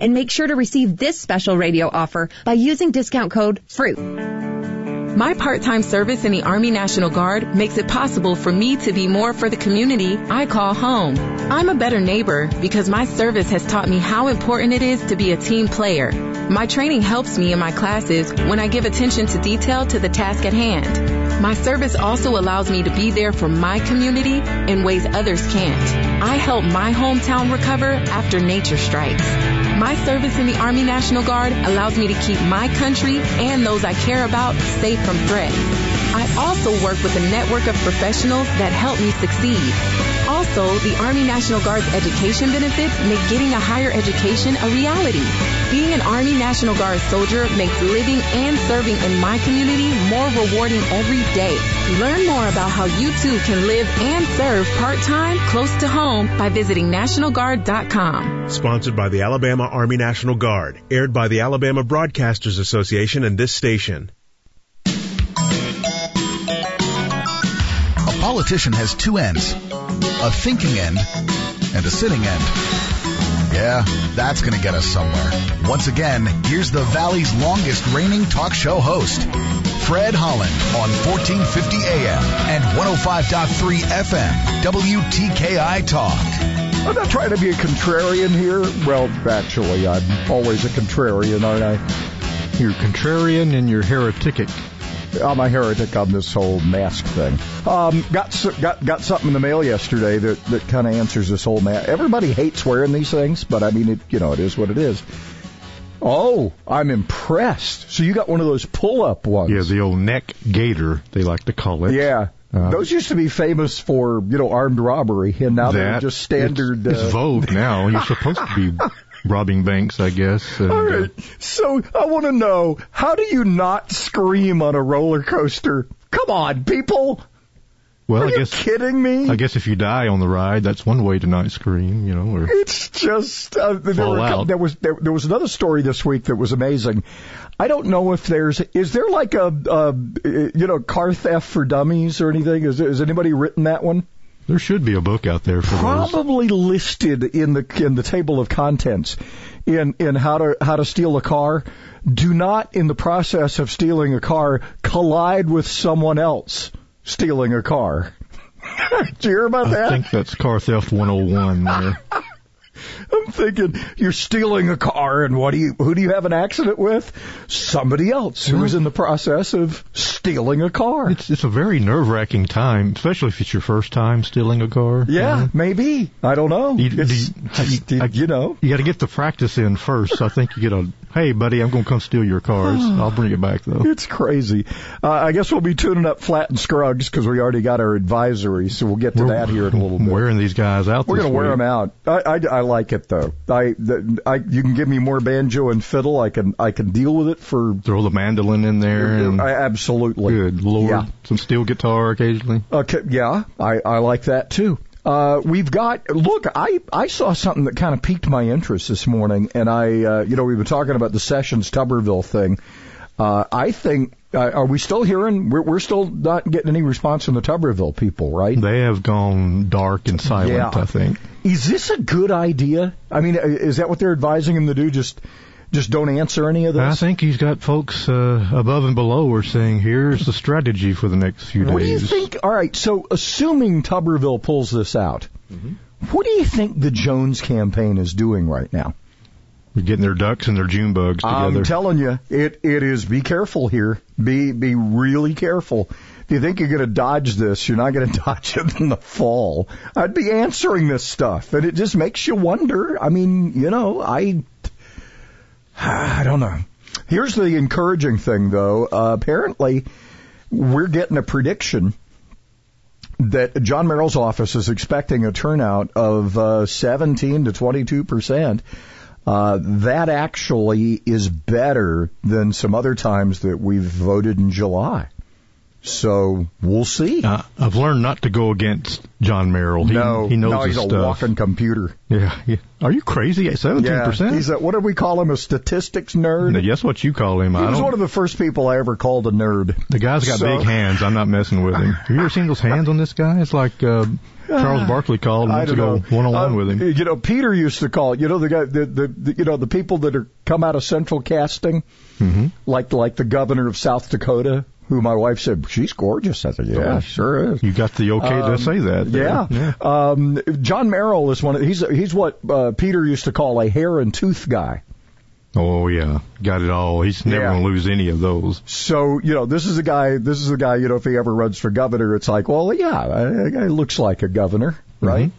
and make sure to receive this special radio offer by using discount code FRUIT. My part-time service in the Army National Guard makes it possible for me to be more for the community I call home. I'm a better neighbor because my service has taught me how important it is to be a team player. My training helps me in my classes when I give attention to detail to the task at hand. My service also allows me to be there for my community in ways others can't. I help my hometown recover after nature strikes. My service in the Army National Guard allows me to keep my country and those I care about safe from threats. I also work with a network of professionals that help me succeed. Also, the Army National Guard's education benefits make getting a higher education a reality. Being an Army National Guard soldier makes living and serving in my community more rewarding every day. Learn more about how you too can live and serve part-time close to home by visiting NationalGuard.com. Sponsored by the Alabama Army National Guard. Aired by the Alabama Broadcasters Association and this station. A politician has two ends a thinking end and a sitting end. Yeah, that's going to get us somewhere. Once again, here's the Valley's longest reigning talk show host, Fred Holland on 1450 AM and 105.3 FM, WTKI Talk. I'm not trying to be a contrarian here. Well, actually, I'm always a contrarian, aren't I? You're contrarian and you're heretic. I'm a heretic on this whole mask thing. Um, got got got something in the mail yesterday that that kind of answers this whole mask. Everybody hates wearing these things, but I mean, it you know, it is what it is. Oh, I'm impressed. So you got one of those pull-up ones? Yeah, the old neck gaiter, they like to call it. Yeah. Uh, Those used to be famous for, you know, armed robbery, and now they're just standard. It's, uh, it's vogue now. You're supposed to be robbing banks, I guess. And, All right. uh, So I want to know how do you not scream on a roller coaster? Come on, people. well, Are I you guess kidding me? I guess if you die on the ride, that's one way to not scream. You know, or It's just uh, there, Fall were couple- out. there was there, there was another story this week that was amazing. I don't know if there's is there like a, a you know car theft for dummies or anything? Is has anybody written that one? There should be a book out there for those. Probably listed in the in the table of contents in in how to how to steal a car. Do not in the process of stealing a car collide with someone else stealing a car. Did you hear about I that? I think that's car theft 101 there. I'm thinking you're stealing a car, and what do you? Who do you have an accident with? Somebody else who is in the process of stealing a car. It's it's a very nerve wracking time, especially if it's your first time stealing a car. you yeah, maybe. I don't know. You, do you, I- you know. You got to get the practice in first. I think you get a, hey buddy, I'm going to come steal your cars. I'll bring it back though. It's crazy. Uh, I guess we'll be tuning up Flatt and Scruggs because we already got our advisory, so we'll get to that here in a little bit. Wearing these guys out. We're gonna wear them out. I, I, I like it though. I, the, I you can give me more banjo and fiddle. I can I can deal with it for. Throw the mandolin in there and I, absolutely. good lord, Yeah. some steel guitar occasionally. Okay, yeah, I, I like that too. Uh, we've got look. I I saw something that kind of piqued my interest this morning, and I uh, you know we've been talking about the Sessions Tuberville thing. Uh, I think uh, are we still hearing? We're, we're still not getting any response from the Tuberville people, right? They have gone dark and silent. Yeah. I think. Is this a good idea? I mean, uh, is that what they're advising him to do? Just just don't answer any of this. I think he's got folks uh, above and below who are saying, here's the strategy for the next few days. What do you think? All right, so assuming Tuberville pulls this out, what do you think the Jones campaign is doing right now? They're getting their ducks and their June bugs together. I'm telling you, it it is. Be careful here. Be be really careful. If you think you're going to dodge this, you're not going to dodge it in the fall. I'd be answering this stuff, and it just makes you wonder. I mean, you know, I I don't know. Here's the encouraging thing, though. Uh, apparently, we're getting a prediction that John Merrill's office is expecting a turnout of uh, 17 to 22 percent. Uh, that actually is better than some other times that we've voted in July. So we'll see. Uh, I've learned not to go against John Merrill. He, no, he knows no, he's a stuff. walking computer. Yeah, yeah. Are you crazy? Seventeen Yeah, percent. he's a, what do we call him? A statistics nerd. Guess what you call him? He I was one of the first people I ever called a nerd. the guy's got So- big hands. I'm not messing with him. Have you ever seen those hands on this guy? It's like uh, Charles Barkley called to go one on one with him. You know, Peter used to call. You know the guy, the, the, the you know the people that are come out of Central Casting, hmm like like the governor of South Dakota, who my wife said she's gorgeous. I said, yeah, sure is. You got the okay Um, to say that. there. Yeah. Um, John Merrill is one of he's he's what uh, Peter used to call a hair and tooth guy. Oh yeah, got it all. He's never Yeah. gonna lose any of those. So you know this is a guy. This is a guy. You know if he ever runs for governor, it's like, well, yeah, that guy looks like a governor, right?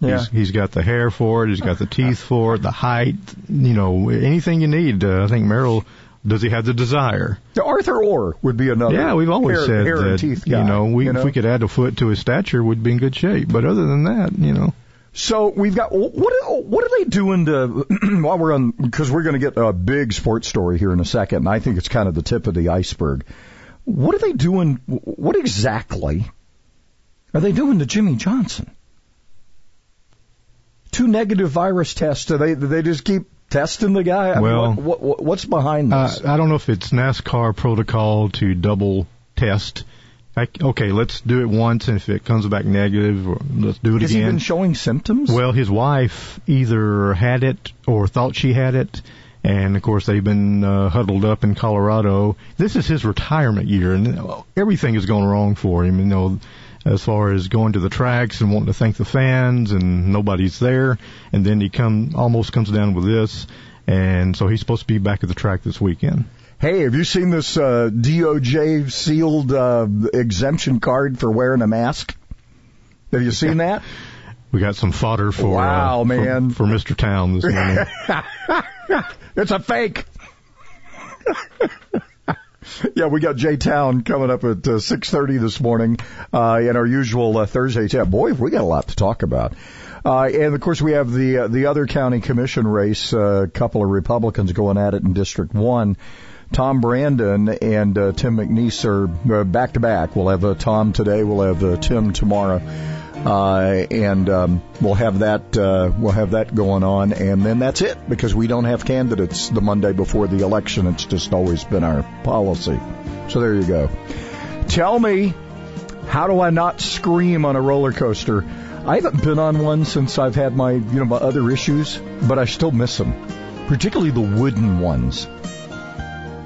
Yeah. He's, he's got the hair for it. He's got the teeth for it. The height. You know, anything you need. Uh, I think Merrill. Does he have the desire? Arthur Orr would be another. Yeah, we've always hair, said hair and that. teeth guy. you know, we, you know? if we could add a foot to his stature, we'd be in good shape. But other than that, you know, So we've got what what are they doing to while we're on because we're going to get a big sports story here in a second, and I think it's kind of the tip of the iceberg. What are they doing? What exactly are they doing to Jimmie Johnson? Two negative virus tests. Do they do they just keep testing the guy? I mean, Well- what, what, what's behind uh, this? I don't know if it's NASCAR protocol to double test. Like, okay, let's do it once, and if it comes back negative, let's do it again Has he been showing symptoms? Well, his wife either had it or thought she had it, and of course they've been uh, huddled up in Colorado. This is his retirement year, and uh, everything is going wrong for him. You know, as far as going to the tracks and wanting to thank the fans, and nobody's there, and then he come almost comes down with this, and so he's supposed to be back at the track this weekend. Hey, have you seen this uh, DOJ sealed uh, exemption card for wearing a mask? Have you seen that? We got some fodder for Wow, uh, for- man. for, Mr. Town this morning. it's a fake. yeah, we got Jay Town coming up at uh, six thirty this morning uh, in our usual uh, Thursday chat. Boy, we got a lot to talk about. Uh, and of course, we have the uh, the other county commission race. uh, A couple of Republicans going at it in District One. Tom Brandon and uh, Tim McNeese are back to back. We'll have uh, Tom today. We'll have uh, Tim tomorrow. Uh, and um, we'll have that uh, we'll have that going on, and then that's it because we don't have candidates the Monday before the election. It's just always been our policy. So there you go. Tell me, how do I not scream on a roller coaster? I haven't been on one since I've had my you know my other issues, but I still miss them, particularly the wooden ones.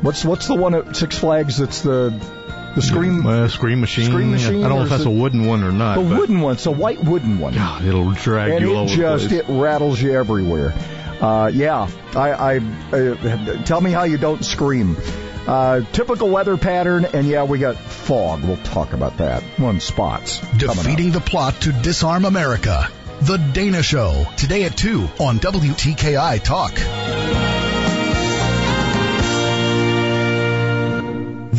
What's what's the one at Six Flags that's the the scream uh, scream machine. Scream machine, I don't know if that's it- a wooden one or not. the wooden one? It's a white wooden one. God, it'll drag and you all it over just the place. it rattles you everywhere. Uh, yeah, I, I uh, tell me how you don't scream. Uh, typical weather pattern, and yeah, we got fog. We'll talk about that. One spots coming up. Defeating the plot to disarm America. The Dana Show. Today at 2 on WTKI Talk.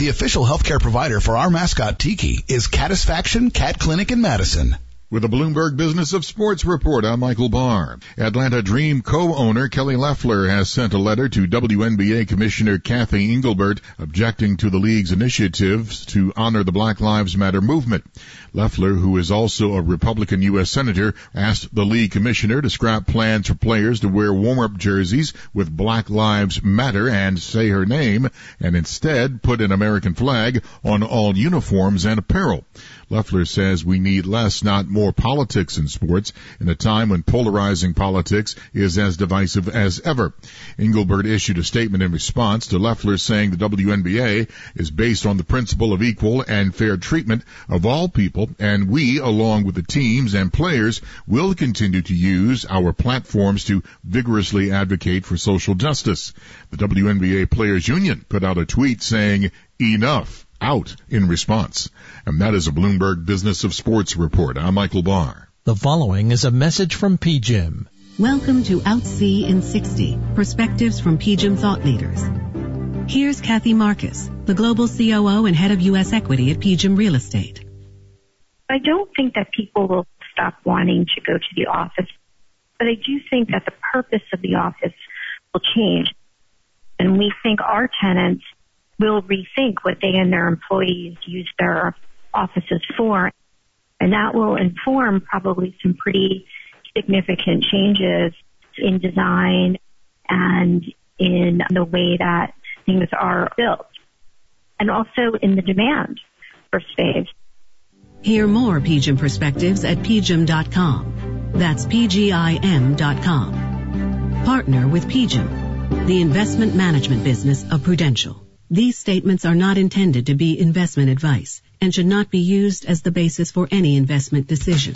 The official healthcare provider for our mascot Tiki is Catisfaction Cat Clinic in Madison. With the Bloomberg Business of Sports report, I'm Michael Barr. Atlanta Dream co-owner Kelly Loeffler has sent a letter to WNBA Commissioner Cathy Engelbert objecting to the league's initiatives to honor the Black Lives Matter movement. Loeffler, who is also a Republican U.S. Senator, asked the league commissioner to scrap plans for players to wear warm-up jerseys with Black Lives Matter and say her name, and instead put an American flag on all uniforms and apparel. Loeffler says we need less, not more politics in sports in a time when polarizing politics is as divisive as ever. Engelbert issued a statement in response to Loeffler saying the WNBA is based on the principle of equal and fair treatment of all people and we, along with the teams and players, will continue to use our platforms to vigorously advocate for social justice. The WNBA Players Union put out a tweet saying, enough out in response. And that is a Bloomberg Business of Sports report. I'm Michael Barr. The following is a message from PGIM. Welcome to Outsea in 60, Perspectives from PGIM Thought Leaders. Here's Cathy Marcus, the Global COO and Head of U.S. Equity at PGIM Real Estate. I don't think that people will stop wanting to go to the office, but I do think that the purpose of the office will change. And we think our tenants will rethink what they and their employees use their offices for. And that will inform probably some pretty significant changes in design and in the way that things are built and also in the demand for space. Hear more PGIM perspectives at pgim.com. That's pgim.com. Partner with PGIM, the investment management business of Prudential. These statements are not intended to be investment advice and should not be used as the basis for any investment decision.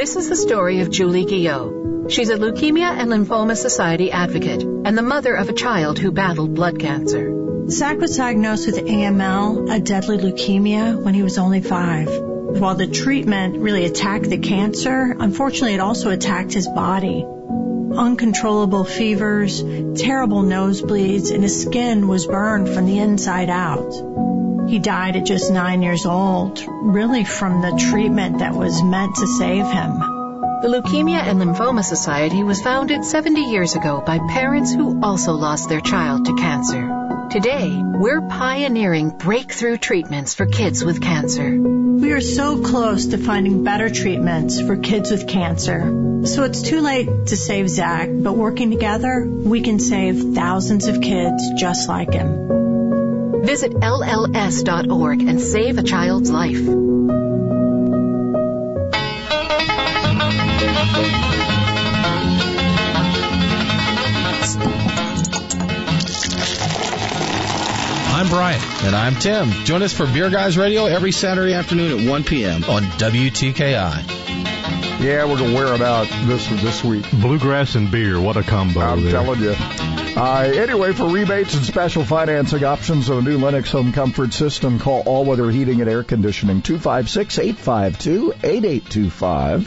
This is the story of Julie Guillot. She's a Leukemia and Lymphoma Society advocate and the mother of a child who battled blood cancer. Zach was diagnosed with AML, a deadly leukemia, when he was only five. While the treatment really attacked the cancer, unfortunately it also attacked his body. Uncontrollable fevers, terrible nosebleeds, and his skin was burned from the inside out. He died at just nine years old, really from the treatment that was meant to save him. The Leukemia and Lymphoma Society was founded 70 years ago by parents who also lost their child to cancer. Today, we're pioneering breakthrough treatments for kids with cancer. We are so close to finding better treatments for kids with cancer. So it's too late to save Zach, but working together, we can save thousands of kids just like him. Visit LLS.org and save a child's life. I'm Brian. And I'm Tim. Join us for Beer Guys Radio every Saturday afternoon at 1 p.m. on WTKI. Yeah, we're gonna wear them out this this week. Bluegrass and beer, what a combo! I'm there. telling you. Uh, anyway, for rebates and special financing options on a new Lennox home comfort system, call All Weather Heating and Air Conditioning 256-852-8825.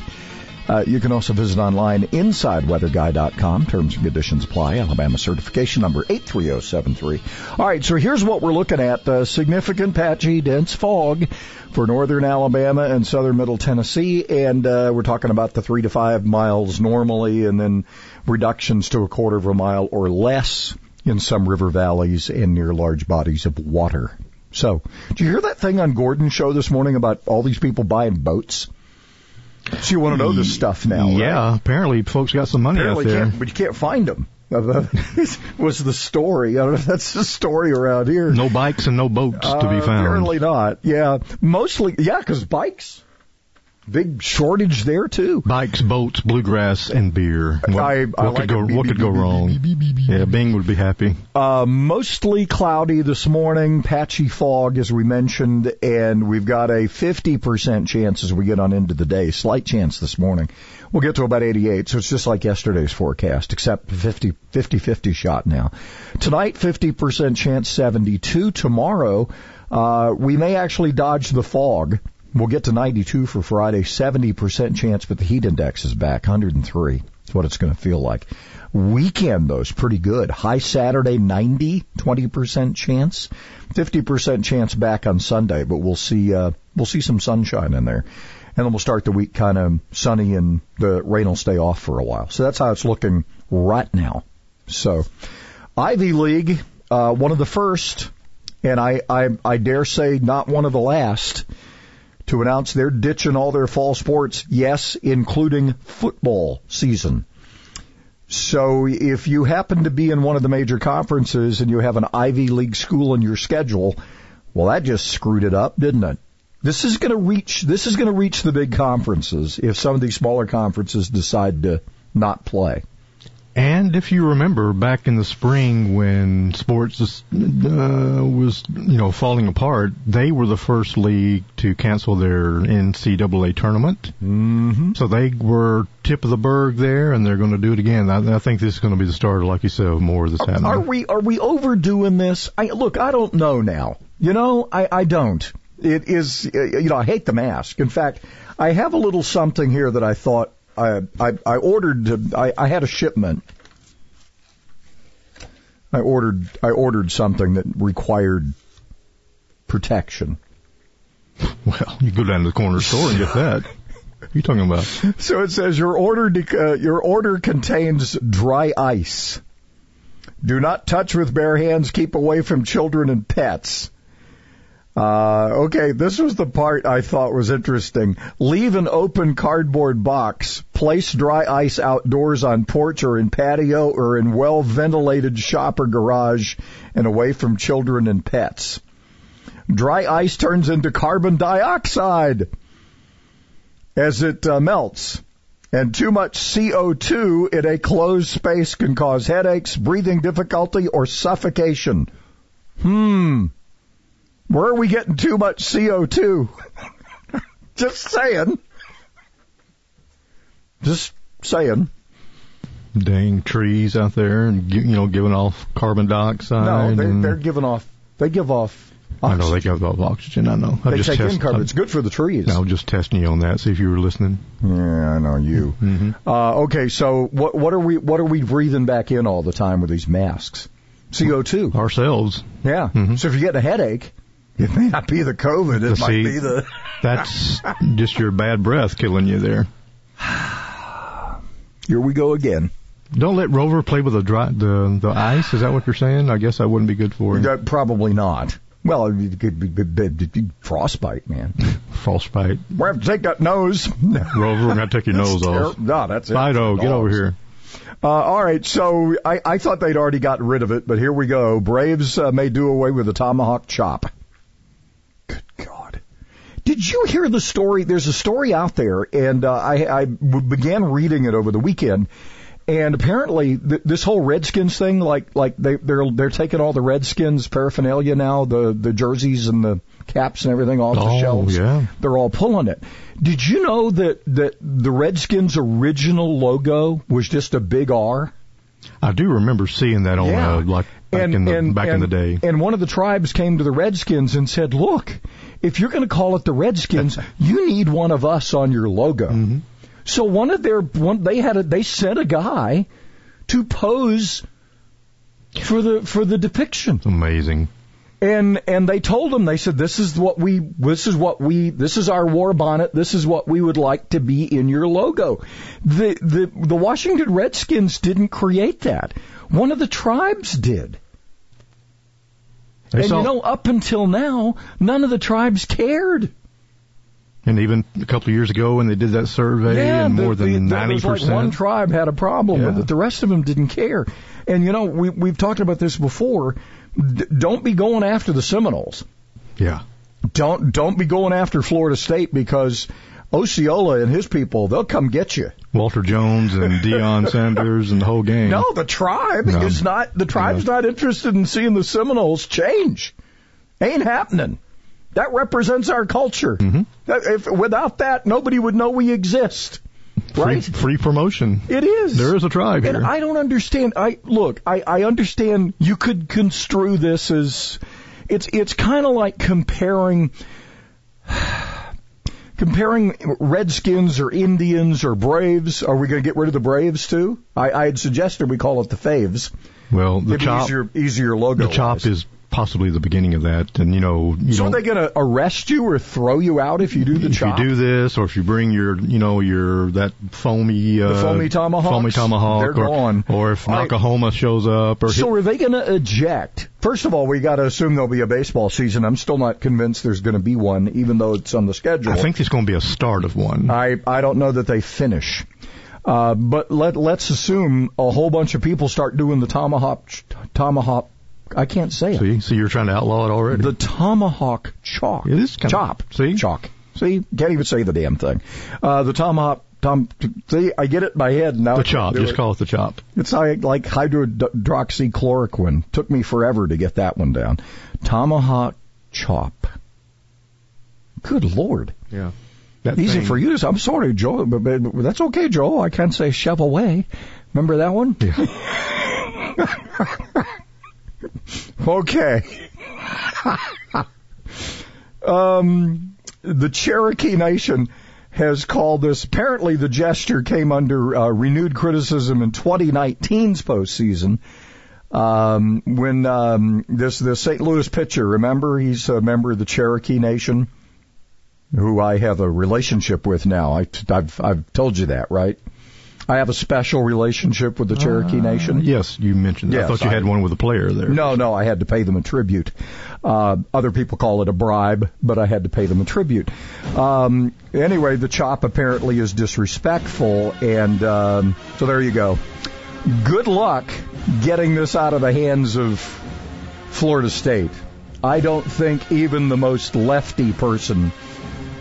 Uh, you can also visit online insideweatherguy.com. Terms and conditions apply. Alabama certification number 83073. All right, so here's what we're looking at. Uh, significant patchy, dense fog for northern Alabama and southern middle Tennessee. And uh, we're talking about the three to five miles normally and then reductions to a quarter of a mile or less in some river valleys and near large bodies of water. So, did you hear that thing on Gordon's show this morning about all these people buying boats? So you want to know this stuff now, right? Yeah, apparently folks got some money Apparently out there. can't, but you can't find them. was the story. I don't know if that's the story around here. No bikes and no boats to be Uh, found. Apparently not. Yeah, mostly. Yeah, because bikes. Big shortage there too. Bikes, boats, bluegrass, and beer. What, I- I what like could go? What could go wrong? Yeah, Bing would be happy. Uh, mostly cloudy this morning, patchy fog as we mentioned, and we've got a 50% chance as we get on into the day. Slight chance this morning. We'll get to about 88, so it's just like yesterday's forecast, except 50, 50-50 shot now. Tonight, 50% chance 72. Tomorrow, uh, we may actually dodge the fog. We'll get to 92 for Friday, 70% chance, but the heat index is back, 103. That's what it's going to feel like. Weekend though is pretty good. High Saturday 90, 20% chance, 50% chance back on Sunday, but we'll see uh we'll see some sunshine in there. And then we'll start the week kind of sunny and the rain will stay off for a while. So that's how it's looking right now. So Ivy League, uh one of the first and I I I dare say not one of the last to announce they're ditching all their fall sports, yes, including football season. So if you happen to be in one of the major conferences and you have an Ivy League school in your schedule, well, that just screwed it up, didn't it? This is going to reach, this is going to reach the big conferences if some of these smaller conferences decide to not play. And if you remember back in the spring when sports uh, was, you know, falling apart, they were the first league to cancel their NCAA tournament. Mm-hmm. So they were tip of the berg there, and they're going to do it again. I, I think this is going to be the start, like you said, of more of this happening. Are we are we overdoing this? I, look, I don't know now. You know, I, I don't. It is, you know, I hate the mask. In fact, I have a little something here that I thought I I, I ordered. I, I had a shipment. I ordered I ordered something that required protection. Well, you go down to the corner store and get that. What are you talking about? So it says your order uh, your order contains dry ice. Do not touch with bare hands. Keep away from children and pets. Uh, okay, this was the part I thought was interesting. Leave an open cardboard box. Place dry ice outdoors on porch or in patio or in well ventilated shop or garage and away from children and pets. Dry ice turns into carbon dioxide as it uh, melts. And too much CO2 in a closed space can cause headaches, breathing difficulty, or suffocation. Hmm. Where are we getting too much CO2? Just saying. Just saying. Dang trees out there and, you know, giving off carbon dioxide. No, they're, they're giving off, they give off I know they give off oxygen. I know. I They just take test, in carbon. I- It's good for the trees. No, just testing you on that. See if you were listening. Yeah, I know you. Mm-hmm. Uh, okay, so what what are we what are we breathing back in all the time with these masks? CO two. Ourselves. Yeah. So if you're getting a headache, it may not be the COVID. It See, might be the. That's just your bad breath killing you there. Here we go again. Don't let Rover play with the dry, the the ice. Is that what you're saying? I guess that wouldn't be good for him. Probably not. Well, it could be, be, be, be frostbite, man. Frostbite. We have to take that nose. Rover, we're gonna take your nose off. No, that's it. Fido, get over here. Uh, all right, so I, I thought they'd already gotten rid of it, but here we go. Braves uh, may do away with the tomahawk chop. Did you hear the story? There's a story out there, and uh, I, I began reading it over the weekend. And apparently, th- this whole Redskins thing, like like they they're they're taking all the Redskins paraphernalia now, the the jerseys and the caps and everything off the Oh, shelves. yeah. They're all pulling it. Did you know that that the Redskins' original logo was just a big R? I do remember seeing that on Yeah. uh, like back in the back in the day. And one of the tribes came to the Redskins and said, "Look, if you're going to call it the Redskins, you need one of us on your logo." Mm-hmm. So one of their one they had a, they sent a guy to pose for the for the depiction. Amazing. And and they told him they said this is what we this is what we this is our war bonnet this is what we would like to be in your logo. The the the Washington Redskins didn't create that. One of the tribes did. And saw- you know up until now none of the tribes cared. And even a couple of years ago when they did that survey, Yeah, and more the- than ninety percent, like one tribe had a problem with it. The rest of them didn't care. And you know, we we've talked about this before. D- don't be going after the Seminoles. Yeah. Don't don't be going after Florida State because Osceola and his people they'll come get you. Walter Jones and Deion Sanders and the whole gang. No, the tribe No. is not. The tribe's not interested in seeing the Seminoles change. Ain't happening. That represents our culture. Mm-hmm. If without that, nobody would know we exist. free, Right? free promotion. It is. There is a tribe And here. I don't understand. I look. I, I understand. You could construe this as it's it's kind of like comparing comparing Redskins or Indians or Braves. Are we going to get rid of the Braves too? I, I had suggested we call it the Faves. well, the It'd chop, easier, easier logo. the chop is possibly the beginning of that. And you know, you So are they going to arrest you or throw you out if you do the job. if chop? you do this, or if you bring your, you know, your that foamy, uh, The foamy tomahawks? foamy tomahawk, They're or, gone. or if All right. Noc-A-Homa shows up, or So are they going to eject? First of all, we got to assume there'll be a baseball season. I'm still not convinced there's going to be one, even though it's on the schedule. I think there's going to be a start of one. I I don't know that they finish. Uh, but let let's assume a whole bunch of people start doing the tomahawk tomahawk. I can't say it. See, so you're trying to outlaw it already. The tomahawk chalk. It is kind chop. Of, see, Chalk. See, can't even say the damn thing. Uh, the tomahawk Tom, see, I get it in my head now. The chop. Just it. call it the chop. It's like, like hydroxychloroquine. Took me forever to get that one down. Tomahawk chop. Good lord. Yeah. That Easy thing. for you to. I'm sorry, Joe, but, but, that's okay, Joe. I can't say shove away. Remember that one? Yeah. okay. um, the Cherokee Nation has called this. Apparently, the gesture came under uh, renewed criticism in 2019's postseason. Um, when um, this the St. Louis pitcher, remember, he's a member of the Cherokee Nation, who I have a relationship with now. I, have I've told you that, right? I have a special relationship with the Cherokee uh, Nation. Yes, you mentioned that. Yes, I thought you I, had one with a player there. No, no, I had to pay them a tribute. Uh, other people call it a bribe, but I had to pay them a tribute. Um, anyway, the chop apparently is disrespectful, and um, so there you go. Good luck getting this out of the hands of Florida State. I don't think even the most lefty person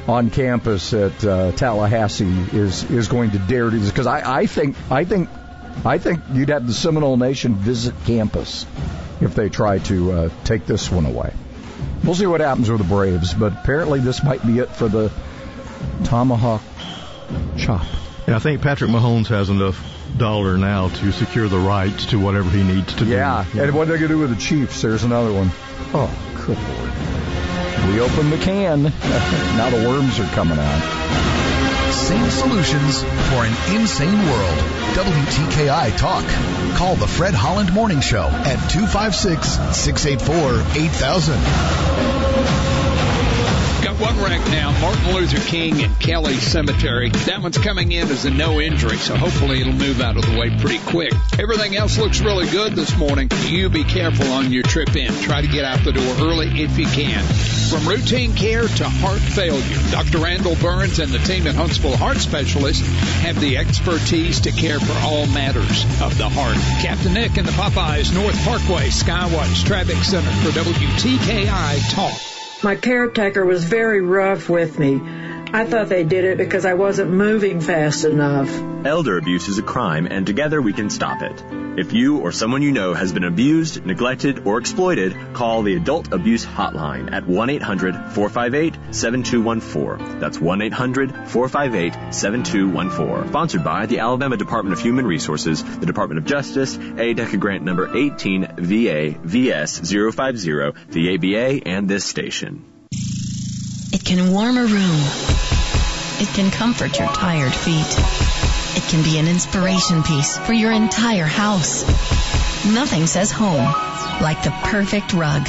on campus at uh, Tallahassee is is going to dare to do this because I, I think I think I think you'd have the Seminole Nation visit campus if they try to uh, take this one away. We'll see what happens with the Braves, but apparently this might be it for the tomahawk chop. And I think Patrick Mahomes has enough dollar now to secure the rights to whatever he needs to yeah. do. Yeah, and what are they going to do with the Chiefs? There's another one. Oh, good lord. We open the can. now the worms are coming out. Same solutions for an insane world. WTKI Talk. Call the Fred Holland Morning Show at 256 684 8000 one wreck now, Martin Luther King and Kelly Cemetery. That one's coming in as a no injury, so hopefully it'll move out of the way pretty quick. Everything else looks really good this morning. You be careful on your trip in. Try to get out the door early if you can. From routine care to heart failure, Dr. Randall Burns and the team at Huntsville Heart Specialists have the expertise to care for all matters of the heart. Captain Nick and the Popeyes North Parkway Skywatch Traffic Center for WTKI Talk. My caretaker was very rough with me. I thought they did it because I wasn't moving fast enough. Elder abuse is a crime, and together we can stop it. If you or someone you know has been abused, neglected, or exploited, call the Adult Abuse Hotline at 1-800-458-7214. That's 1-800-458-7214. Sponsored by the Alabama Department of Human Resources, the Department of Justice, ADECA grant number 18 VA VS 050, the ABA, and this station. Can warm a room. It can comfort your tired feet. It can be an inspiration piece for your entire house. Nothing says home like the perfect rug.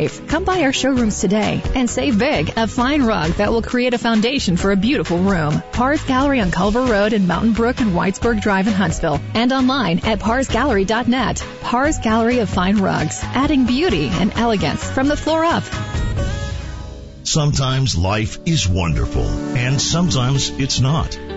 safe. Come by our showrooms today and save big. A fine rug that will create a foundation for a beautiful room. Pars Gallery on Culver Road in Mountain Brook and Whitesburg Drive in Huntsville. And online at parsgallery.net. Pars Gallery of Fine Rugs. Adding beauty and elegance from the floor up. Sometimes life is wonderful, and sometimes it's not.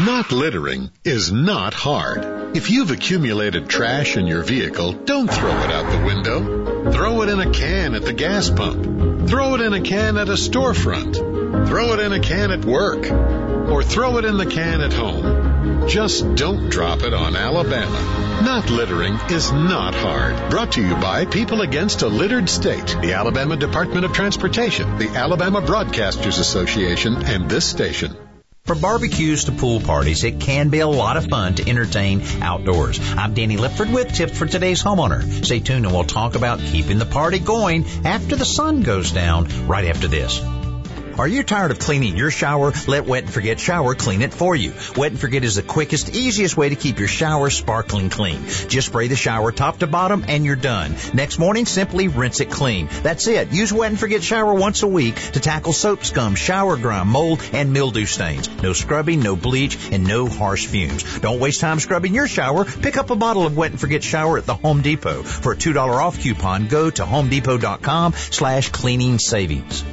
Not littering is not hard. If you've accumulated trash in your vehicle, don't throw it out the window. Throw it in a can at the gas pump. Throw it in a can at a storefront. Throw it in a can at work. Or throw it in the can at home. Just don't drop it on Alabama. Not littering is not hard. Brought to you by People Against a Littered State, the Alabama Department of Transportation, the Alabama Broadcasters Association, and this station. From barbecues to pool parties, it can be a lot of fun to entertain outdoors. I'm Danny Lipford with tips for today's homeowner. Stay tuned and we'll talk about keeping the party going after the sun goes down right after this. Are you tired of cleaning your shower? Let Wet and Forget Shower clean it for you. Wet and Forget is the quickest, easiest way to keep your shower sparkling clean. Just spray the shower top to bottom and you're done. Next morning, simply rinse it clean. That's it. Use Wet and Forget Shower once a week to tackle soap scum, shower grime, mold, and mildew stains. No scrubbing, no bleach, and no harsh fumes. Don't waste time scrubbing your shower. Pick up a bottle of Wet and Forget Shower at the Home Depot. For a $2 off coupon, go to homedepot.com slash cleaning savings.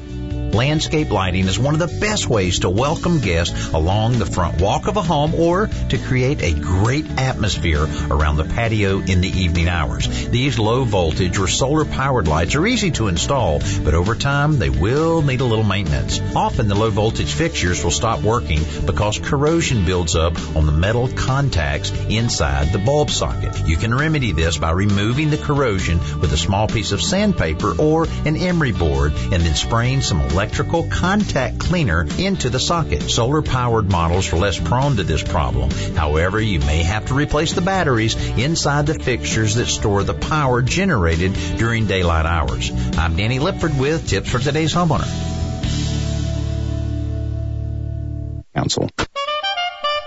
Landscape lighting is one of the best ways to welcome guests along the front walk of a home or to create a great atmosphere around the patio in the evening hours. These low voltage or solar powered lights are easy to install, but over time they will need a little maintenance. Often the low voltage fixtures will stop working because corrosion builds up on the metal contacts inside the bulb socket. You can remedy this by removing the corrosion with a small piece of sandpaper or an emery board and then spraying some electrical contact cleaner into the socket. Solar powered models are less prone to this problem. However, you may have to replace the batteries inside the fixtures that store the power generated during daylight hours. I'm Danny Lipford with tips for today's homeowner. Council.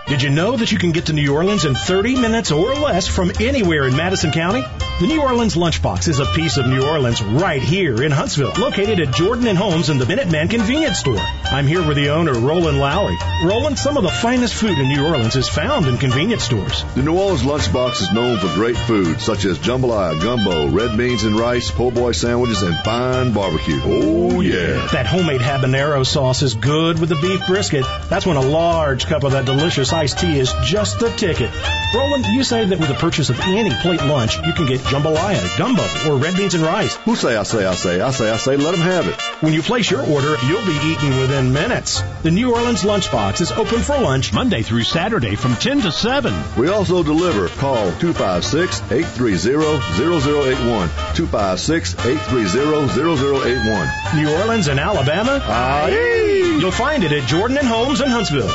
Did you know that you can get to New Orleans in 30 minutes or less from anywhere in Madison County? The New Orleans Lunchbox is a piece of New Orleans right here in Huntsville, located at Jordan and Holmes in the Minuteman Convenience Store. I'm here with the owner, Roland Lowry. Roland, some of the finest food in New Orleans is found in convenience stores. The New Orleans Lunchbox is known for great food such as jambalaya, gumbo, red beans and rice, po' boy sandwiches, and fine barbecue. Oh yeah! That homemade habanero sauce is good with the beef brisket. That's when a large cup of that delicious iced tea is just the ticket. Roland, you say that with the purchase of any plate lunch, you can get jambalaya, gumbo, or red beans and rice. Who say I say I say I say I say let them have it. When you place your order, you'll be eating within minutes. The New Orleans Lunchbox is open for lunch Monday through Saturday from 10 to 7. We also deliver. Call 256-830-0081. 256-830-0081. New Orleans and Alabama? Aye. You'll find it at Jordan and Holmes in Huntsville.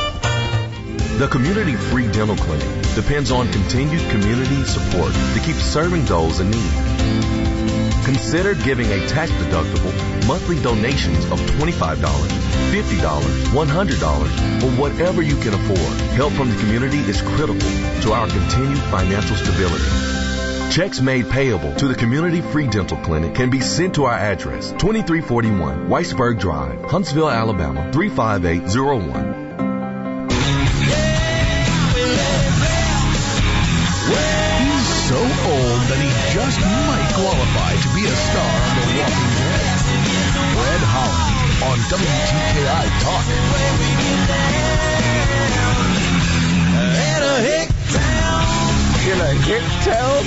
The Community Free Dental Clinic depends on continued community support to keep serving those in need. Consider giving a tax deductible monthly donations of $25, $50, $100, or whatever you can afford. Help from the community is critical to our continued financial stability. Checks made payable to the Community Free Dental Clinic can be sent to our address, 2341 Whitesburg Drive, Huntsville, Alabama, 35801. Just might qualify to be a star on The Walking Dead. Fred Holland on WTKI Talk. In a hick town?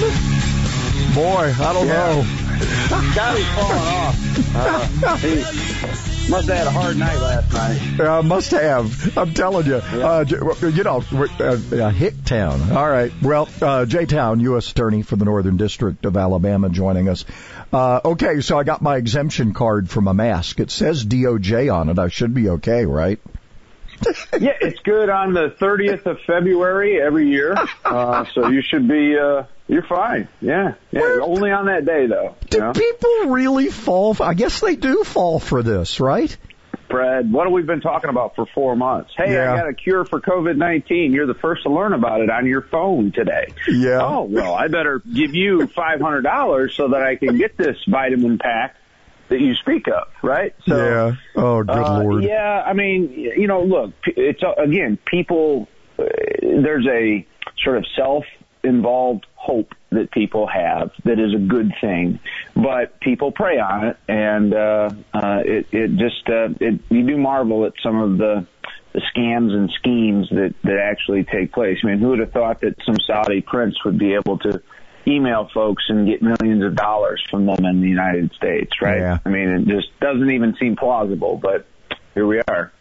Boy, I don't know. Scotty's falling off. Uh, he must have had a hard night last night. Uh, must have. I'm telling you. Uh, you know, uh, uh, Hick Town. All right. Well, uh, Jay Town, U.S. Attorney for the Northern District of Alabama, joining us. Uh, okay, so I got my exemption card for my mask. It says DOJ on it. I should be okay, right? yeah, it's good on the 30th of February every year. Uh, so you should be, uh, you're fine. Yeah. Yeah. Only on that day though. Do people really fall? For, I guess they do fall for this, right? Brad, what have we been talking about for four months? Hey, Yeah. I got a cure for COVID-19. You're the first to learn about it on your phone today. Yeah. Oh, well, I better give you $500 so that I can get this vitamin pack that you speak of, right? So, yeah. Oh, good uh, lord. Yeah, I mean, you know, look, it's uh, again, people. Uh, there's a sort of self-involved hope that people have that is a good thing, but people prey on it, and uh, uh, it it just uh, it you do marvel at some of the the scams and schemes that that actually take place. I mean, who would have thought that some Saudi prince would be able to email folks and get millions of dollars from them in the United States, right? Yeah. I mean, it just doesn't even seem plausible, but here we are.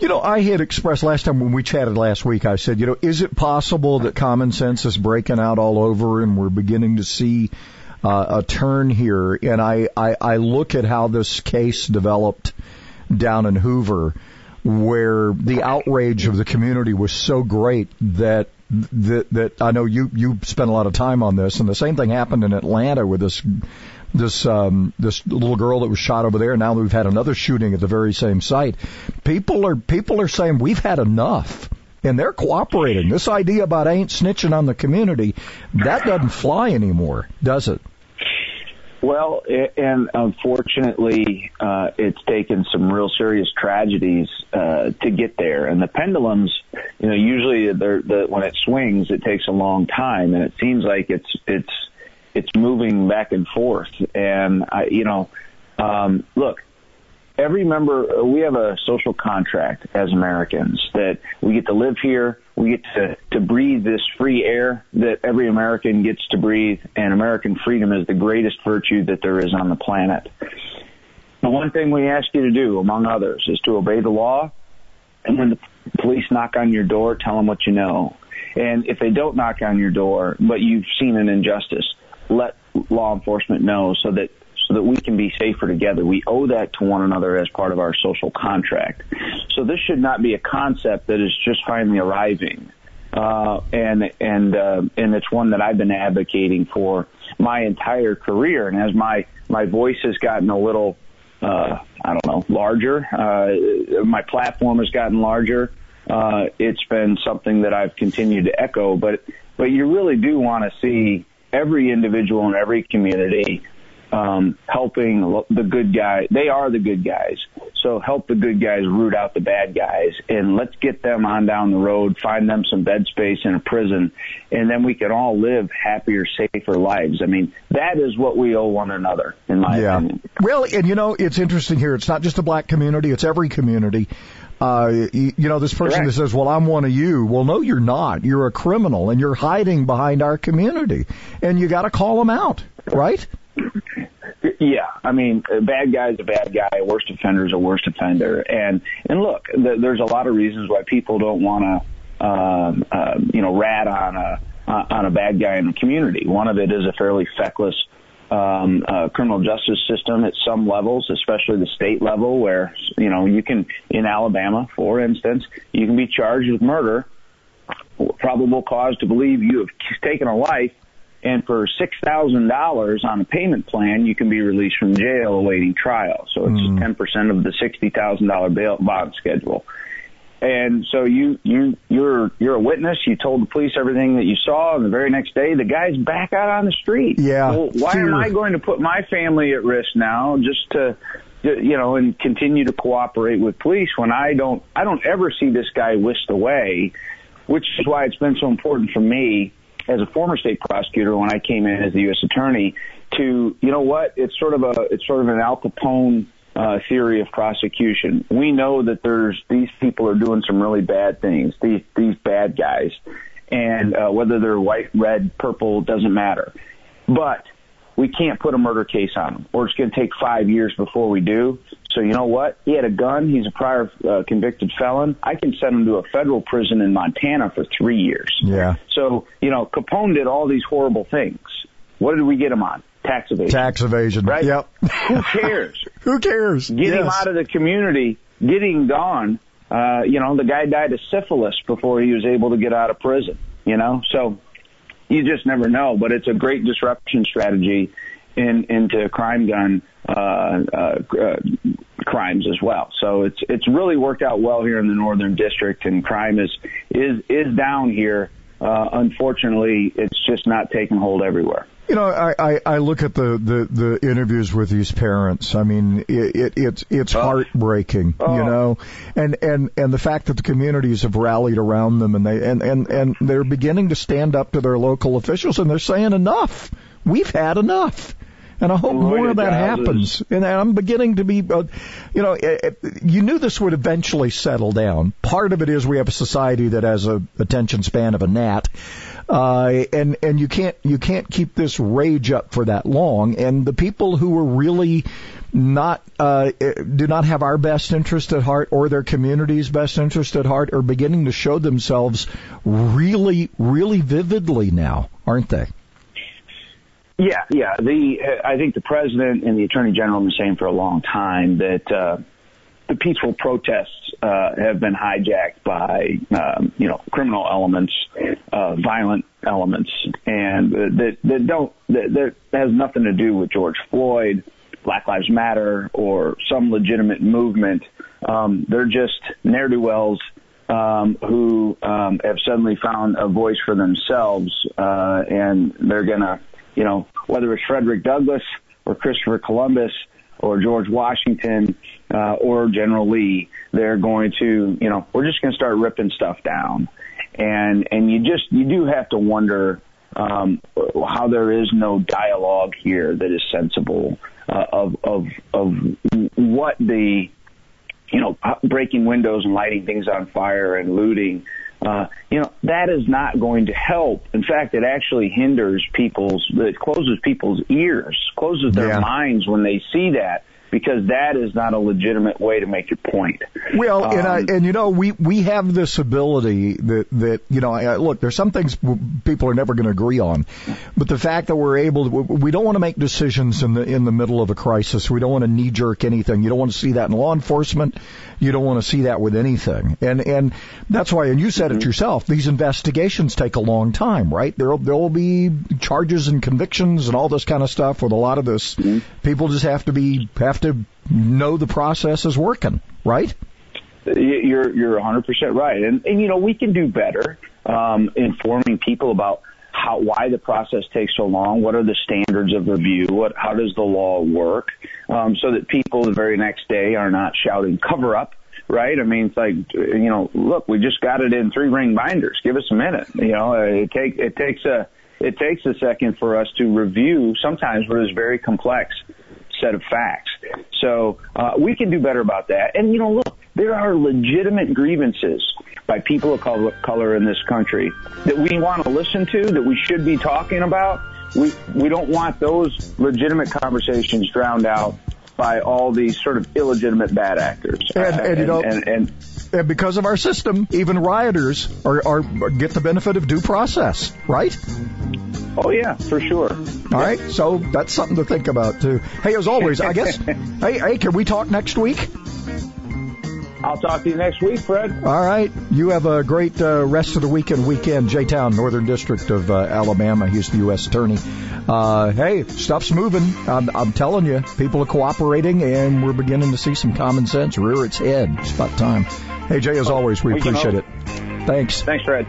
You know, I had expressed last time when we chatted last week, I said, you know, is it possible that common sense is breaking out all over and we're beginning to see uh, a turn here? And I, I, I look at how this case developed down in Hoover where the outrage of the community was so great that that that I know you you spent a lot of time on this, and the same thing happened in Atlanta with this this um, this little girl that was shot over there. Now we've had another shooting at the very same site. People are people are saying we've had enough. And they're cooperating. This idea about ain't snitching on the community, that doesn't fly anymore, does it? Well, and unfortunately, uh, it's taken some real serious tragedies uh, to get there. And the pendulums, you know, usually they're, the, when it swings, it takes a long time, and it seems like it's it's it's moving back and forth. And I, you know, um, look, every member, uh, we have a social contract as Americans that we get to live here, we get to, to breathe this free air that every American gets to breathe, and American freedom is the greatest virtue that there is on the planet. The one thing we ask you to do, among others, is to obey the law, and when the police knock on your door, tell them what you know. And if they don't knock on your door, but you've seen an injustice, let law enforcement know so that so that we can be safer together. We owe that to one another as part of our social contract. So this should not be a concept that is just finally arriving. Uh, and and uh, and it's one that I've been advocating for my entire career. And as my my voice has gotten a little, uh, I don't know, larger, uh, my platform has gotten larger. Uh, it's been something that I've continued to echo. But but you really do want to see every individual in every community um, helping the good guy. They are the good guys. So help the good guys root out the bad guys and let's get them on down the road, find them some bed space in a prison, and then we can all live happier, safer lives. I mean, that is what we owe one another, in my yeah. opinion. Well, and you know, it's interesting here. It's not just a black community, it's every community. Uh, you, you know, this person Correct. that says, well, I'm one of you. Well, no, you're not. You're a criminal and you're hiding behind our community and you got to call them out, right? Yeah, I mean, a bad guy's a bad guy. A worst offender's a worst offender. And and look, th- there's a lot of reasons why people don't want to, um, uh, you know, rat on a uh, on a bad guy in the community. One of it is a fairly feckless um, uh, criminal justice system at some levels, especially the state level, where you know you can in Alabama, for instance, you can be charged with murder, probable cause to believe you have taken a life and for six thousand dollars on a payment plan, you can be released from jail awaiting trial. So it's hmm. ten percent of the sixty thousand dollar bail bond schedule. And so you you you're you're a witness. You told the police everything that you saw, and the very next day, the guy's back out on the street. Yeah. Well, why am I going to put my family at risk now just to you know and continue to cooperate with police when I don't I don't ever see this guy whisked away, which is why it's been so important for me as a former state prosecutor when I came in as the U.S. attorney to, you know what, it's sort of a, it's sort of an Al Capone uh, theory of prosecution. We know that there's, these people are doing some really bad things, these, these bad guys. And, uh, whether they're white, red, purple, doesn't matter. But we can't put a murder case on him, or it's going to take five years before we do. So you know what? He had a gun. He's a prior uh, convicted felon. I can send him to a federal prison in Montana for three years. Yeah. So you know, Capone did all these horrible things. What did we get him on? Tax evasion. Tax evasion. Right? Yep. Who cares? Who cares? Get him out of the community. Getting gone. Uh, you know, the guy died of syphilis before he was able to get out of prison. You know, so you just never know. But it's a great disruption strategy in into crime gun uh, uh, uh, crimes as well. So it's it's really worked out well here in the Northern District, and crime is is is down here. Uh, unfortunately, it's just not taking hold everywhere. You know, I, I, I look at the, the, the interviews with these parents. I mean, it, it it's it's heartbreaking, you know, and and and the fact that the communities have rallied around them and they and and and they're beginning to stand up to their local officials and they're saying enough. We've had enough. And I hope more of that happens. And I'm beginning to be, uh, you know, eh, eh, you knew this would eventually settle down. Part of it is we have a society that has a attention span of a gnat, uh, and and you can't you can't keep this rage up for that long. And the people who are really not uh, do not have our best interest at heart or their community's best interest at heart are beginning to show themselves really really vividly now, aren't they? Yeah, yeah. The uh, I think the president and the attorney general have been saying for a long time that uh, the peaceful protests uh, have been hijacked by um, you know criminal elements, uh, violent elements, and that that don't that, that has nothing to do with George Floyd, Black Lives Matter, or some legitimate movement. Um, they're just ne'er do wells um, who um, have suddenly found a voice for themselves, uh, and they're gonna, you know, whether it's Frederick Douglass or Christopher Columbus or George Washington uh, or General Lee, they're going to, you know, we're just going to start ripping stuff down, and and you just you do have to wonder um, how there is no dialogue here that is sensible uh, of of of what the you know, breaking windows and lighting things on fire and looting, uh, you know, that is not going to help. In fact, it actually hinders people's, it closes people's ears, closes their yeah. minds when they see that because that is not a legitimate way to make your point. Well, um, and I, and you know, we we have this ability that that you know, I, look, there's some things people are never going to agree on, but the fact that we're able, to, we don't want to make decisions in the in the middle of a crisis. We don't want to knee jerk anything. You don't want to see that in law enforcement. You don't want to see that with anything, and and that's why. And you said mm-hmm. it yourself. These investigations take a long time, right? There there will be charges and convictions and all this kind of stuff. With a lot of this, mm-hmm. people just have to be have have to know the process is working, right? You're you're 100% right, and and you know we can do better um, informing people about how why the process takes so long. What are the standards of review? What how does the law work? Um, so that people the very next day are not shouting cover up right? I mean, it's like, you know, look, we just got it in three ring binders. Give us a minute. You know, it take, it takes a, it takes a second for us to review sometimes what is very complex set of facts. So uh, we can do better about that. And you know, look, there are legitimate grievances by people of color in this country that we want to listen to, that we should be talking about. We we don't want those legitimate conversations drowned out by all these sort of illegitimate bad actors. And, and, you know, and, and, and because of our system, even rioters are, are get the benefit of due process, right? Oh yeah, for sure. All right, so that's something to think about too. Hey, as always, I guess. hey, hey, can we talk next week? I'll talk to you next week, Fred. All right. You have a great uh, rest of the weekend weekend. Jay Town, Northern District of uh, Alabama. He's the U.S. Attorney. Uh, hey, stuff's moving. I'm, I'm, telling you, people are cooperating, and we're beginning to see some common sense rear its head. It's about time. Hey, Jay, as always, we, we appreciate it. Thanks. Thanks, Fred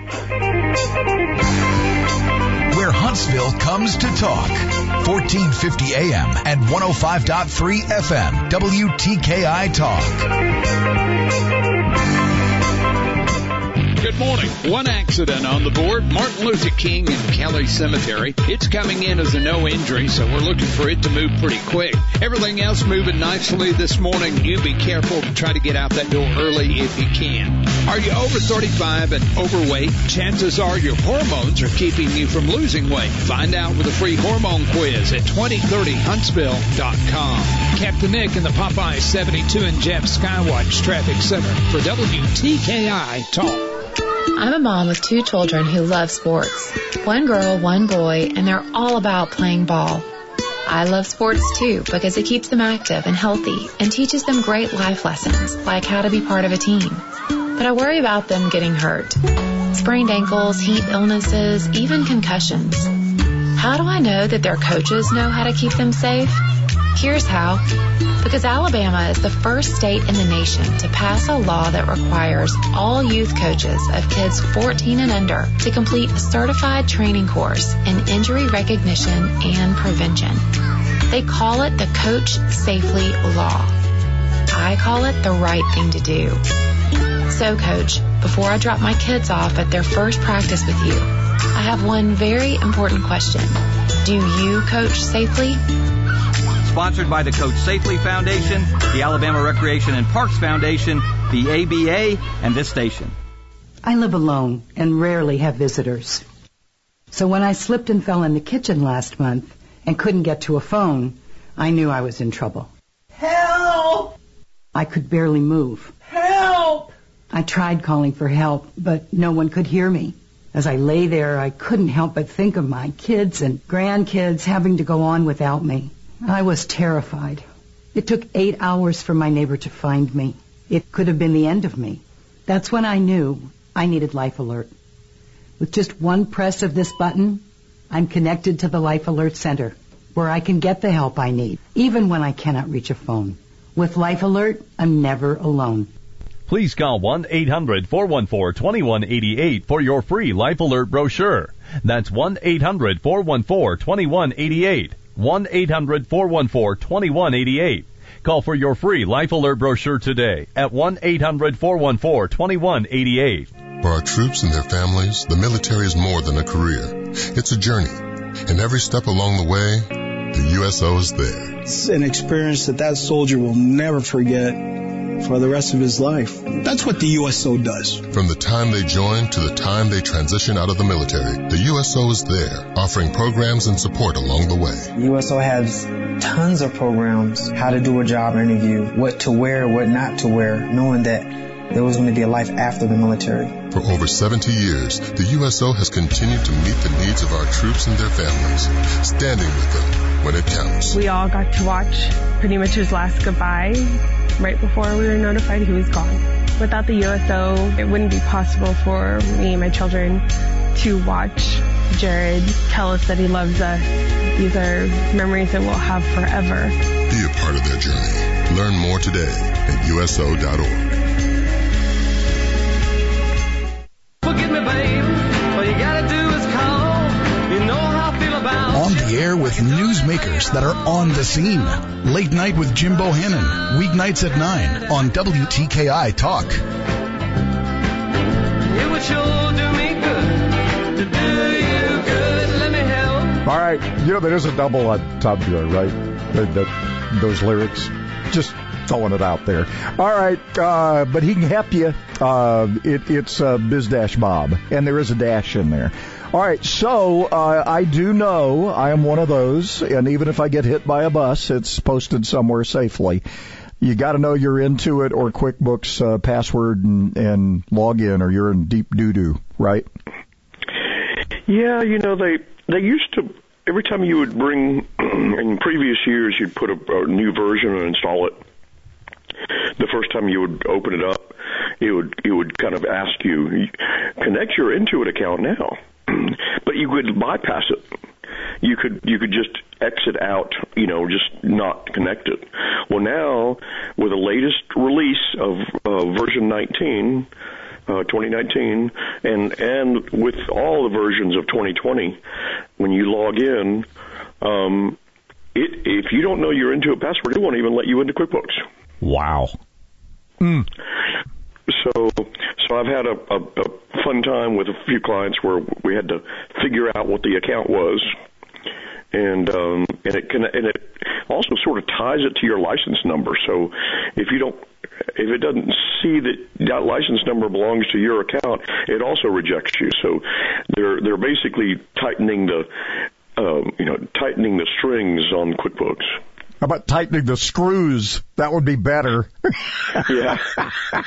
where Huntsville comes to talk. 1450 AM and 105.3 FM, WTKI Talk. Good morning. One accident on the board, Martin Luther King and Kelly Cemetery. It's coming in as a no injury, so we're looking for it to move pretty quick. Everything else moving nicely this morning. You be careful to try to get out that door early if you can. Are you over 35 and overweight? Chances are your hormones are keeping you from losing weight. Find out with a free hormone quiz at 2030huntsville.com. Captain Nick in the Popeye 72 and Jeff Skywatch Traffic Center for WTKI Talk. I'm a mom with two children who love sports. One girl, one boy, and they're all about playing ball. I love sports too because it keeps them active and healthy and teaches them great life lessons like how to be part of a team. But I worry about them getting hurt. Sprained ankles, heat illnesses, even concussions. How do I know that their coaches know how to keep them safe? Here's how. Because Alabama is the first state in the nation to pass a law that requires all youth coaches of kids 14 and under to complete a certified training course in injury recognition and prevention. They call it the Coach Safely Law. I call it the right thing to do. So, Coach, before I drop my kids off at their first practice with you, I have one very important question. Do you coach safely? Sponsored by the Coach Safely Foundation, the Alabama Recreation and Parks Foundation, the ABA, and this station. I live alone and rarely have visitors. So when I slipped and fell in the kitchen last month and couldn't get to a phone, I knew I was in trouble. Help! I could barely move. Help! I tried calling for help, but no one could hear me. As I lay there, I couldn't help but think of my kids and grandkids having to go on without me. I was terrified. It took eight hours for my neighbor to find me. It could have been the end of me. That's when I knew I needed Life Alert. With just one press of this button, I'm connected to the Life Alert Center, where I can get the help I need, even when I cannot reach a phone. With Life Alert, I'm never alone. Please call 1-800-414-2188 for your free Life Alert brochure. That's 1-800-414-2188. 1-800-414-2188. Call for your free Life Alert brochure today at 1-800-414-2188. For our troops and their families, the military is more than a career. It's a journey. And every step along the way, the USO is there. It's an experience that that soldier will never forget for the rest of his life. That's what the USO does. From the time they join to the time they transition out of the military, the USO is there, offering programs and support along the way. The USO has tons of programs, how to do a job interview, what to wear, what not to wear, knowing that there was going to be a life after the military. For over 70 years, the USO has continued to meet the needs of our troops and their families, standing with them when it counts. We all got to watch pretty much his last goodbye right before we were notified he was gone. Without the USO, it wouldn't be possible for me and my children to watch Jared tell us that he loves us. These are memories that we'll have forever. Be a part of their journey. Learn more today at USO.org. newsmakers that are on the scene. Late night with Jim Bohannon. Weeknights at 9 on WTKI Talk. It would sure do me good to do you good. Let me help. All right, you know there is a double on Top Joy, right? That, that, those lyrics, just throwing it out there. All right, uh, but he can help you. Uh, it, it's uh, Biz Dash Bob, and there is a dash in there. All right, so uh, I do know I am one of those, and even if I get hit by a bus, it's posted somewhere safely. You got to know you're Intuit, or QuickBooks uh, password and, and log in, or you're in deep doo doo, right? Yeah, you know they they used to every time you would bring in previous years you'd put a, a new version and install it. The first time you would open it up, it would it would kind of ask you connect your Intuit account now, but you could bypass it. You could you could just exit out, you know, just not connect it. Well, now with the latest release of uh, version 19 uh, 2019, and and with all the versions of 2020, when you log in, um, it if you don't know you're Intuit password, it won't even let you into QuickBooks. Wow. So so I've had a, a, a fun time with a few clients where we had to figure out what the account was. And um, and it can and it also sort of ties it to your license number. So if you don't if it doesn't see that that license number belongs to your account, it also rejects you. So they're they're basically tightening the um, you know tightening the strings on QuickBooks. How about tightening the screws? That would be better. yeah.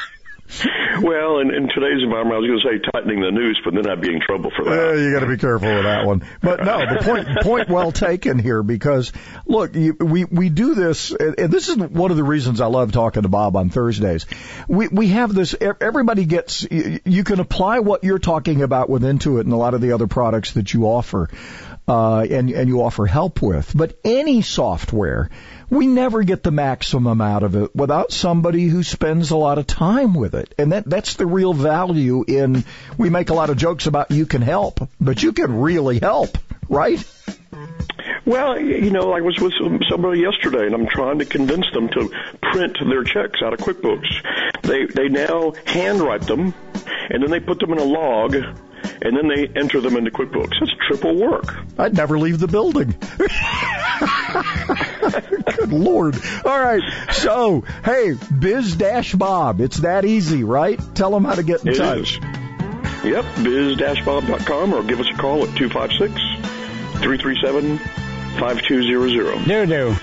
Well, in, in today's environment, I was going to say tightening the noose, but then I'd be in trouble for that. Uh, you got to be careful with that one. But no, the point point well taken here because look, you, we we do this, and, and this is one of the reasons I love talking to Bob on Thursdays. We we have this. Everybody gets. You, you can apply what you're talking about with Intuit and a lot of the other products that you offer. Uh, and and you offer help with, but any software, we never get the maximum out of it without somebody who spends a lot of time with it. And that, that's the real value in, we make a lot of jokes about you can help, but you can really help, right? Well, you know, I was with somebody yesterday, and I'm trying to convince them to print their checks out of QuickBooks. They they now handwrite them, and then they put them in a log, and then they enter them into QuickBooks. That's triple work. I'd never leave the building. Good lord. All right. So, hey, Biz Dash Bob. It's that easy, right? Tell them how to get in It touch. is. Yep, biz-bob.com or give us a call at 256 337 5200. No, no.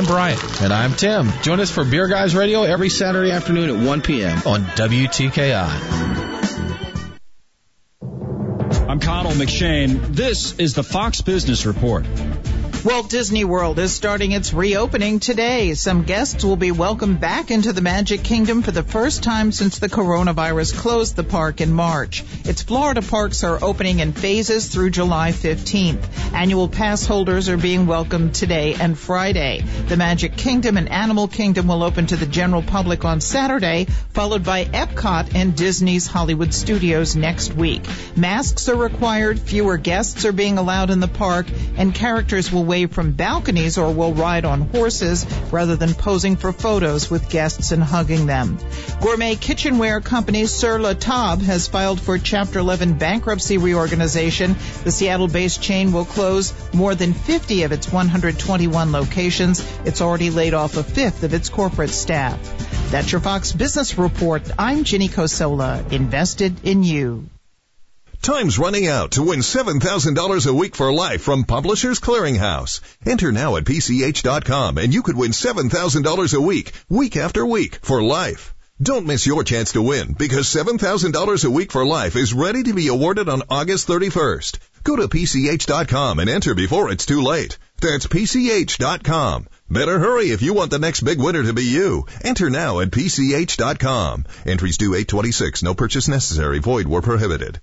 I'm Brian. And I'm Tim. Join us for Beer Guys Radio every Saturday afternoon at 1 p.m. on WTKI. I'm Connell McShane. This is the Fox Business Report. Walt Disney World is starting its reopening today. Some guests will be welcomed back into the Magic Kingdom for the first time since the coronavirus closed the park in March. Its Florida parks are opening in phases through July 15th. Annual pass holders are being welcomed today and Friday. The Magic Kingdom and Animal Kingdom will open to the general public on Saturday, followed by Epcot and Disney's Hollywood Studios next week. Masks are required, fewer guests are being allowed in the park, and characters will wave from balconies or will ride on horses rather than posing for photos with guests and hugging them. Gourmet kitchenware company Sur La Table has filed for Chapter 11 bankruptcy reorganization. The Seattle-based chain will close more than 50 of its 121 locations. It's already laid off a fifth of its corporate staff. That's your Fox Business Report. I'm Ginny Cosola, invested in you. Time's running out to win $7,000 a week for life from Publishers Clearinghouse. Enter now at PCH.com and you could win $7,000 a week, week after week, for life. Don't miss your chance to win because $7,000 a week for life is ready to be awarded on August 31st. Go to PCH.com and enter before it's too late. That's PCH.com. Better hurry if you want the next big winner to be you. Enter now at PCH.com. Entries due 826. No purchase necessary. Void where prohibited.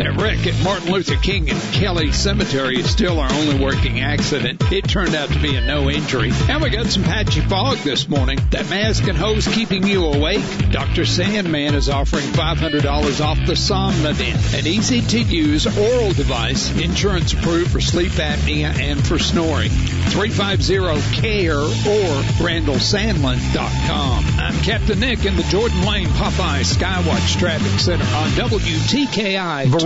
That wreck at Martin Luther King and Kelly Cemetery is still our only working accident. It turned out to be a no injury. And we got some patchy fog this morning. That mask and hose keeping you awake? Dr. Sandlin is offering $500 off the Somnodent, an easy to use oral device, insurance approved for sleep apnea and for snoring. 350-CARE or RandallSandlin.com. I'm Captain Nick in the Jordan Lane Popeye Skywatch Traffic Center on WTKI.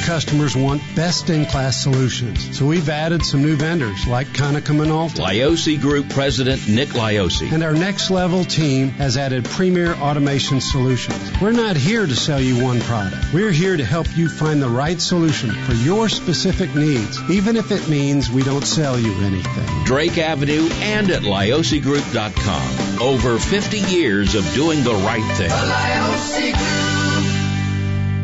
Our customers want best-in-class solutions, so we've added some new vendors like Konica Minolta. Lioce Group President Nick Lioce. And our next level team has added premier automation solutions. We're not here to sell you one product. We're here to help you find the right solution for your specific needs, even if it means we don't sell you anything. Drake Avenue and at liocegroup.com. Over 50 years of doing the right thing.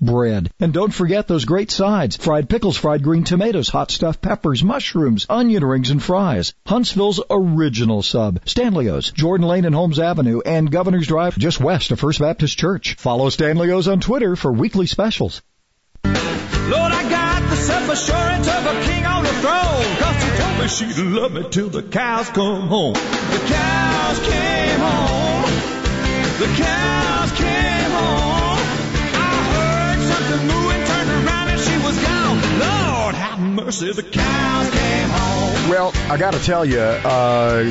bread. And don't forget those great sides. Fried pickles, fried green tomatoes, hot stuffed peppers, mushrooms, onion rings, and fries. Huntsville's original sub. Stanley's, Jordan Lane and Holmes Avenue, and Governor's Drive just west of First Baptist Church. Follow Stanley's on Twitter for weekly specials. Lord, I got the self-assurance of a king on the throne. Cause she told me she'd love me till the cows come home. The cows came home. The cows came mercy, the cows came home. Well, I got to tell you, uh,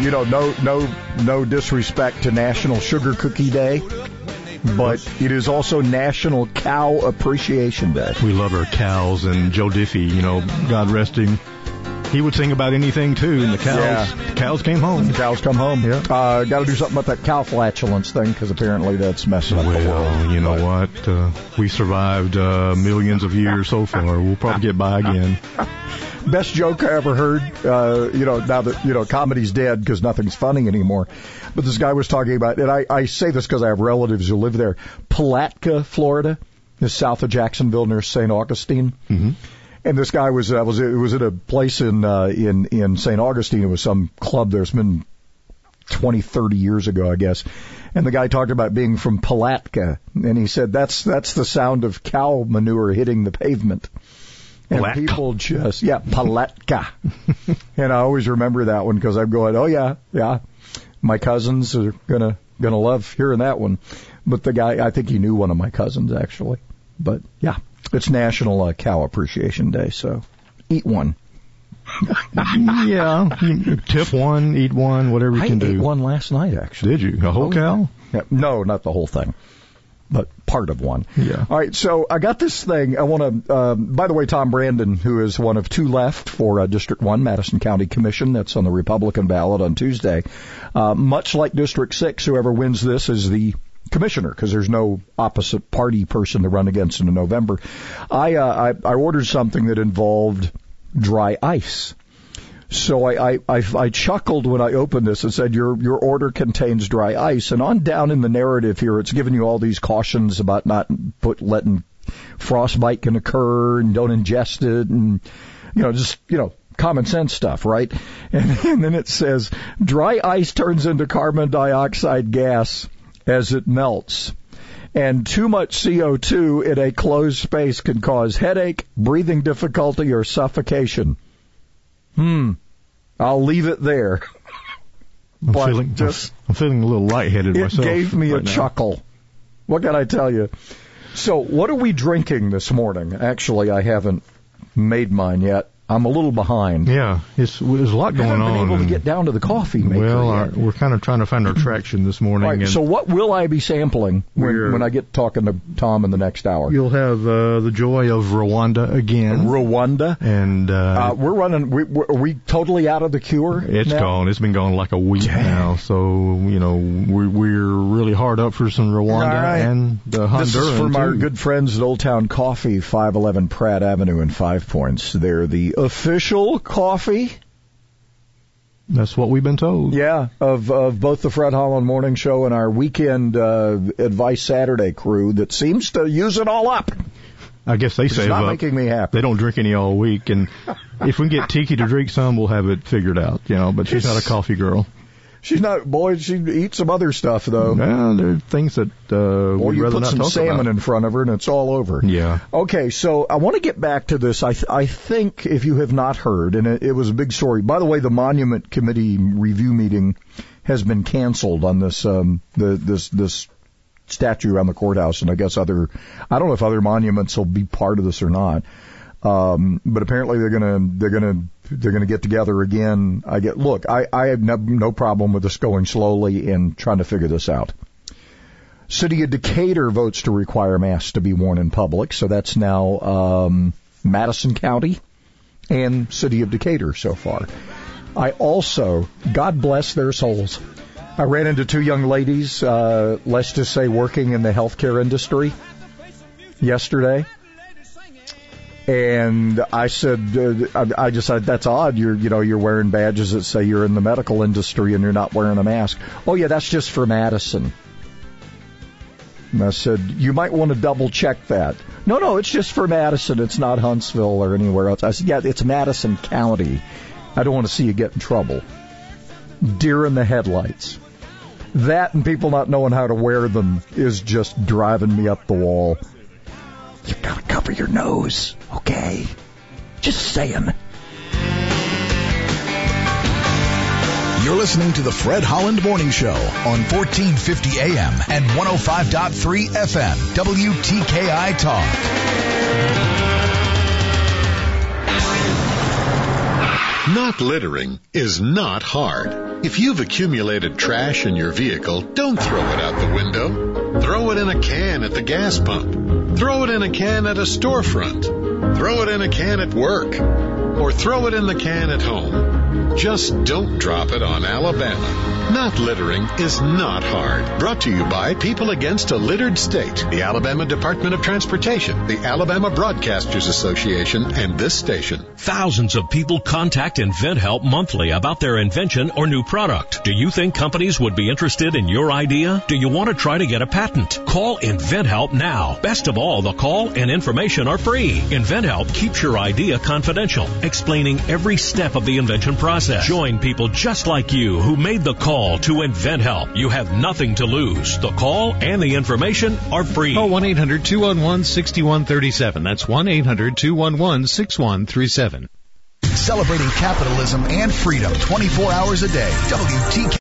you know, no, no, no disrespect to National Sugar Cookie Day but it is also National Cow Appreciation Day. We love our cows, and Joe Diffie, you know, God rest him, he would sing about anything too, and the cows, Yeah. the cows came home. The cows come home. Yeah. Uh, got to do something about that cow flatulence thing because apparently that's messing up the world. Well, you know what? Uh, we survived uh, millions of years so far. We'll probably get by again. Best joke I ever heard. Uh, you know, now that you know comedy's dead because nothing's funny anymore. But this guy was talking about, and I, I say this because I have relatives who live there. Palatka, Florida, is south of Jacksonville near St. Augustine. Mm-hmm. And this guy was uh, was it was at a place in uh, in in St. Augustine. It was some club there. It's been 20, 30 years ago, I guess. And the guy talked about being from Palatka, and he said that's that's the sound of cow manure hitting the pavement. And Palatka. people just, yeah, Palatka. and I always remember that one because I'm going, oh yeah, yeah. My cousins are gonna, gonna love hearing that one. But the guy, I think he knew one of my cousins actually. But yeah, it's National uh, Cow Appreciation Day, so eat one. yeah, tip one, eat one, whatever you I can do. ate one last night actually. Did you? A whole Oh, cow? Yeah, no, not the whole thing, but part of one. Yeah. All right, so I got this thing. I want to. Uh, by the way, Tom Brandon, who is one of two left for uh, District One, Madison County Commission, that's on the Republican ballot on Tuesday. Uh, much like District Six, whoever wins this is the commissioner because there's no opposite party person to run against in November. I, uh, I I ordered something that involved dry ice. So I, I, I, I chuckled when I opened this and said, your, your order contains dry ice. And on down in the narrative here, it's giving you all these cautions about not put, letting frostbite can occur and don't ingest it and, you know, just, you know, common sense stuff, right? And, and then it says, dry ice turns into carbon dioxide gas as it melts. And too much CO2 in a closed space can cause headache, breathing difficulty, or suffocation. Hmm. I'll leave it there. I'm feeling just- I'm feeling a little lightheaded It myself. gave me a now. chuckle. What can I tell you? So, what are we drinking this morning? Actually, I haven't made mine yet. I'm a little behind. Yeah, it's there's a lot I going haven't been on. able to get down to the coffee maker well, our, we're kind of trying to find our traction this morning. Right, so what will I be sampling when, when I get talking to Tom in the next hour? you'll have uh, the joy of Rwanda again. Rwanda. and uh, Uh, we're running. We, are we totally out of the cure? It's now? gone. It's been gone like a week now. So you know we're we're really hard up for some Rwanda right. and the Honduran This is from our good friends at Old Town Coffee, 511 Pratt Avenue in Five Points. They're the official coffee, That's what we've been told. yeah, of of both the Fred Holland Morning Show and our weekend uh, Advice Saturday crew that seems to use it all up. I guess they It's save not up. making me happy. They don't drink any all week, and if we can get Tiki to drink some, we'll have it figured out. You know, but she's not a coffee girl. She's not, boy, she eats some other stuff though. Yeah, there are things that uh, Or you put some salmon about. in front of her and it's all over. Yeah. Okay, so I want to get back to this. I, th- I think if you have not heard, and it, it was a big story. By the way, the Monument Committee review meeting has been canceled on this um, the this this statue around the courthouse, and I guess other I don't know if other monuments will be part of this or not. Um, but apparently they're gonna they're gonna they're gonna get together again. I get look. I I have no, no problem with this going slowly and trying to figure this out. City of Decatur votes to require masks to be worn in public, so that's now um, Madison County and City of Decatur so far. I also, God bless their souls, I ran into two young ladies, uh, let's just say working in the healthcare industry yesterday. And I said, uh, I, I just said, that's odd. You're, you know, you're wearing badges that say you're in the medical industry and you're not wearing a mask. Oh yeah, that's just for Madison. And I said, you might want to double check that. No, no, it's just for Madison. It's not Huntsville or anywhere else. I said, yeah, it's Madison County. I don't want to see you get in trouble. Deer in the headlights. That and people not knowing how to wear them is just driving me up the wall. You gotta cover your nose, okay? Just saying. You're listening to the Fred Holland Morning Show on 1450 AM and 105.3 FM, WTKI Talk. Not littering is not hard. If you've accumulated trash in your vehicle, don't throw it out the window. Throw it in a can at the gas pump. Throw it in a can at a storefront. Throw it in a can at work. Or throw it in the can at home. Just don't drop it on Alabama. Not littering is not hard. Brought to you by People Against a Littered State, the Alabama Department of Transportation, the Alabama Broadcasters Association, and this station. Thousands of people contact InventHelp monthly about their invention or new product. Do you think companies would be interested in your idea? Do you want to try to get a patent? Call InventHelp now. Best of all, the call and information are free. InventHelp keeps your idea confidential. Explaining every step of the invention process. Join people just like you who made the call to InventHelp. You have nothing to lose. The call and the information are free. Call 1-800-211-6137. That's 1-800-211-6137. Celebrating capitalism and freedom 24 hours a day. WTK.